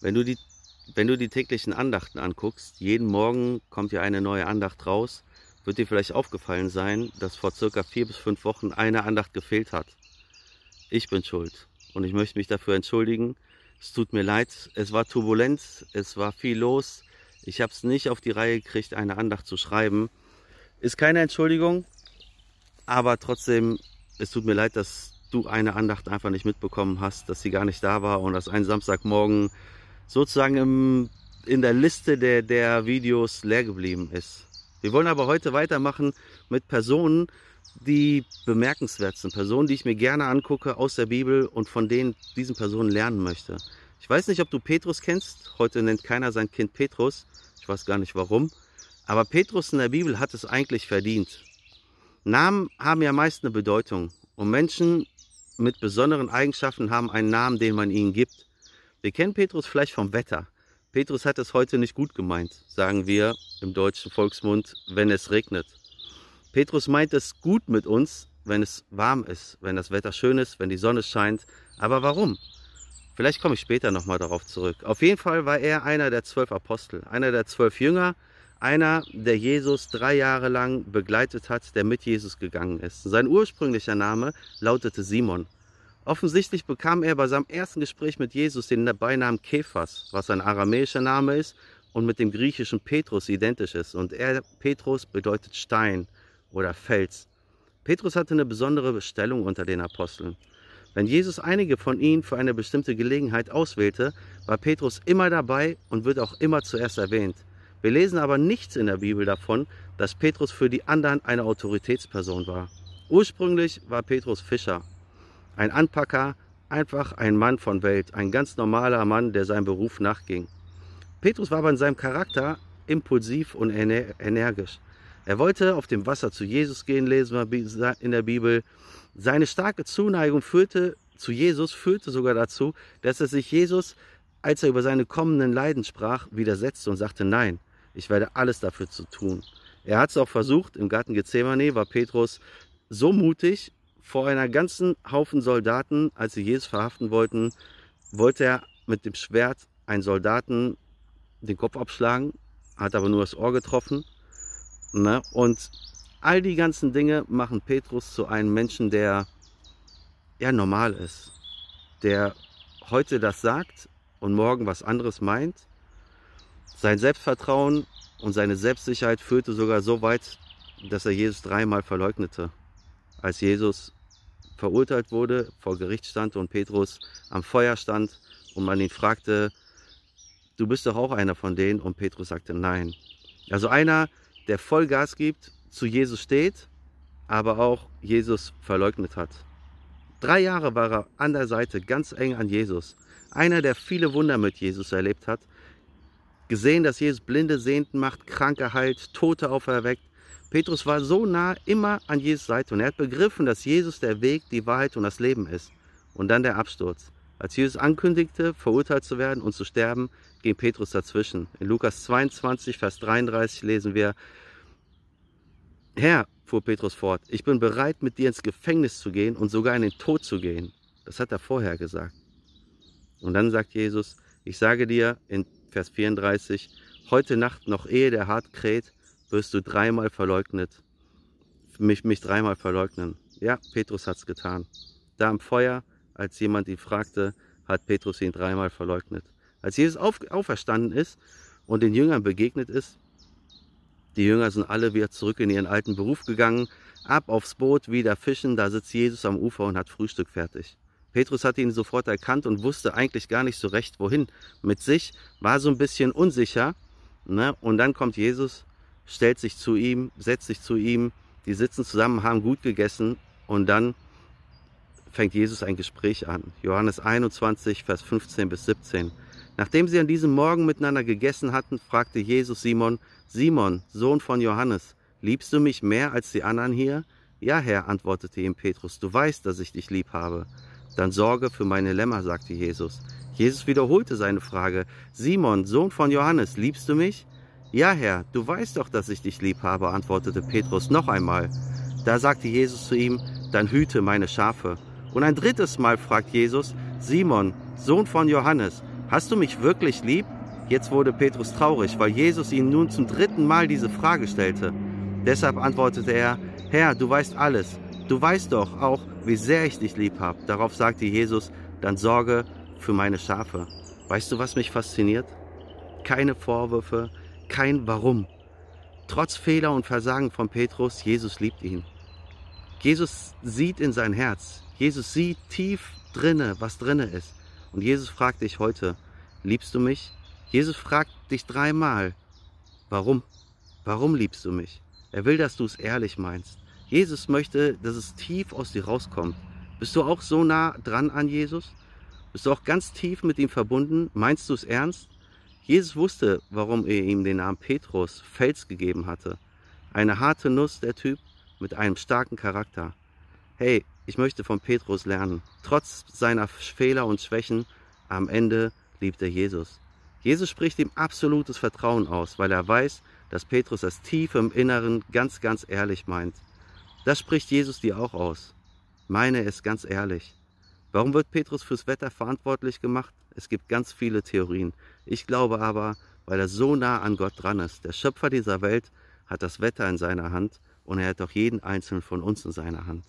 Wenn du die, wenn du die täglichen Andachten anguckst, jeden Morgen kommt ja eine neue Andacht raus, wird dir vielleicht aufgefallen sein, dass vor circa vier bis fünf Wochen eine Andacht gefehlt hat. Ich bin schuld und ich möchte mich dafür entschuldigen. Es tut mir leid, es war turbulent, es war viel los. Ich habe es nicht auf die Reihe gekriegt, eine Andacht zu schreiben. Ist keine Entschuldigung, aber trotzdem, es tut mir leid, dass du eine Andacht einfach nicht mitbekommen hast, dass sie gar nicht da war und dass ein Samstagmorgen sozusagen im, in der Liste der, der Videos leer geblieben ist. Wir wollen aber heute weitermachen mit Personen, die bemerkenswert sind. Personen, die ich mir gerne angucke aus der Bibel und von denen diesen Personen lernen möchte. Ich weiß nicht, ob du Petrus kennst. Heute nennt keiner sein Kind Petrus. Ich weiß gar nicht warum. Aber Petrus in der Bibel hat es eigentlich verdient. Namen haben ja meist eine Bedeutung. Und Menschen mit besonderen Eigenschaften haben einen Namen, den man ihnen gibt. Wir kennen Petrus vielleicht vom Wetter. Petrus hat es heute nicht gut gemeint, sagen wir im deutschen Volksmund, wenn es regnet. Petrus meint es gut mit uns, wenn es warm ist, wenn das Wetter schön ist, wenn die Sonne scheint. Aber warum? Vielleicht komme ich später nochmal darauf zurück. Auf jeden Fall war er einer der zwölf Apostel, einer der zwölf Jünger, einer, der Jesus drei Jahre lang begleitet hat, der mit Jesus gegangen ist. Sein ursprünglicher Name lautete Simon. Offensichtlich bekam er bei seinem ersten Gespräch mit Jesus den Beinamen Kephas, was ein aramäischer Name ist und mit dem griechischen Petrus identisch ist. Und er, Petrus, bedeutet Stein oder Fels. Petrus hatte eine besondere Stellung unter den Aposteln. Wenn Jesus einige von ihnen für eine bestimmte Gelegenheit auswählte, war Petrus immer dabei und wird auch immer zuerst erwähnt. Wir lesen aber nichts in der Bibel davon, dass Petrus für die anderen eine Autoritätsperson war. Ursprünglich war Petrus Fischer, ein Anpacker, einfach ein Mann von Welt, ein ganz normaler Mann, der seinem Beruf nachging. Petrus war aber in seinem Charakter impulsiv und energisch. Er wollte auf dem Wasser zu Jesus gehen, lesen wir in der Bibel. Seine starke Zuneigung führte zu Jesus, führte sogar dazu, dass er sich Jesus, als er über seine kommenden Leiden sprach, widersetzte und sagte, nein, ich werde alles dafür zu tun. Er hat es auch versucht. Im Garten Gethsemane war Petrus so mutig, vor einer ganzen Haufen Soldaten, als sie Jesus verhaften wollten, wollte er mit dem Schwert einen Soldaten den Kopf abschlagen, hat aber nur das Ohr getroffen. Ne? Und all die ganzen Dinge machen Petrus zu einem Menschen, der ja normal ist, der heute das sagt und morgen was anderes meint sein Selbstvertrauen und seine Selbstsicherheit führte sogar so weit, dass er Jesus dreimal verleugnete. Als Jesus verurteilt wurde, vor Gericht stand und Petrus am Feuer stand und man ihn fragte, du bist doch auch einer von denen? Und Petrus sagte, nein. Also einer, der voll Gas gibt, zu Jesus steht, aber auch Jesus verleugnet hat. Drei Jahre war er an der Seite, ganz eng an Jesus. Einer, der viele Wunder mit Jesus erlebt hat, gesehen, dass Jesus Blinde sehenden macht, Kranke heilt, Tote auferweckt. Petrus war so nah immer an Jesus Seite und er hat begriffen, dass Jesus der Weg, die Wahrheit und das Leben ist. Und dann der Absturz. Als Jesus ankündigte, verurteilt zu werden und zu sterben, ging Petrus dazwischen. In Lukas 22, Vers 33 lesen wir, Herr, fuhr Petrus fort, ich bin bereit, mit dir ins Gefängnis zu gehen und sogar in den Tod zu gehen. Das hat er vorher gesagt. Und dann sagt Jesus, ich sage dir, in Vers 34, heute Nacht noch ehe der Hart kräht, wirst du dreimal verleugnet, mich, mich dreimal verleugnen. Ja, Petrus hat es getan. Da am Feuer, als jemand ihn fragte, hat Petrus ihn dreimal verleugnet. Als Jesus auf, auferstanden ist und den Jüngern begegnet ist, die Jünger sind alle wieder zurück in ihren alten Beruf gegangen, ab aufs Boot, wieder fischen, da sitzt Jesus am Ufer und hat Frühstück fertig. Petrus hatte ihn sofort erkannt und wusste eigentlich gar nicht so recht, wohin mit sich, war so ein bisschen unsicher. Ne? Und dann kommt Jesus, stellt sich zu ihm, setzt sich zu ihm, die sitzen zusammen, haben gut gegessen und dann fängt Jesus ein Gespräch an. Johannes 21, Vers 15 bis 17. Nachdem sie an diesem Morgen miteinander gegessen hatten, fragte Jesus Simon, Simon, Sohn von Johannes, liebst du mich mehr als die anderen hier? Ja, Herr, antwortete ihm Petrus, du weißt, dass ich dich lieb habe. Dann sorge für meine Lämmer, sagte Jesus. Jesus wiederholte seine Frage. Simon, Sohn von Johannes, liebst du mich? Ja, Herr, du weißt doch, dass ich dich lieb habe, antwortete Petrus noch einmal. Da sagte Jesus zu ihm, dann hüte meine Schafe. Und ein drittes Mal fragt Jesus, Simon, Sohn von Johannes, hast du mich wirklich lieb? Jetzt wurde Petrus traurig, weil Jesus ihm nun zum dritten Mal diese Frage stellte. Deshalb antwortete er, Herr, du weißt alles. Du weißt doch auch, wie sehr ich dich lieb habe. Darauf sagte Jesus, dann sorge für meine Schafe. Weißt du, was mich fasziniert? Keine Vorwürfe, kein Warum. Trotz Fehler und Versagen von Petrus, Jesus liebt ihn. Jesus sieht in sein Herz. Jesus sieht tief drinne, was drinne ist. Und Jesus fragt dich heute, liebst du mich? Jesus fragt dich dreimal, warum? Warum liebst du mich? Er will, dass du es ehrlich meinst. Jesus möchte, dass es tief aus dir rauskommt. Bist du auch so nah dran an Jesus? Bist du auch ganz tief mit ihm verbunden? Meinst du es ernst? Jesus wusste, warum er ihm den Namen Petrus, Fels, gegeben hatte. Eine harte Nuss, der Typ, mit einem starken Charakter. Hey, ich möchte von Petrus lernen. Trotz seiner Fehler und Schwächen, am Ende liebt er Jesus. Jesus spricht ihm absolutes Vertrauen aus, weil er weiß, dass Petrus das tief im Inneren ganz, ganz ehrlich meint. Das spricht Jesus dir auch aus. Meine es ganz ehrlich. Warum wird Petrus fürs Wetter verantwortlich gemacht? Es gibt ganz viele Theorien. Ich glaube aber, weil er so nah an Gott dran ist. Der Schöpfer dieser Welt hat das Wetter in seiner Hand und er hat auch jeden einzelnen von uns in seiner Hand.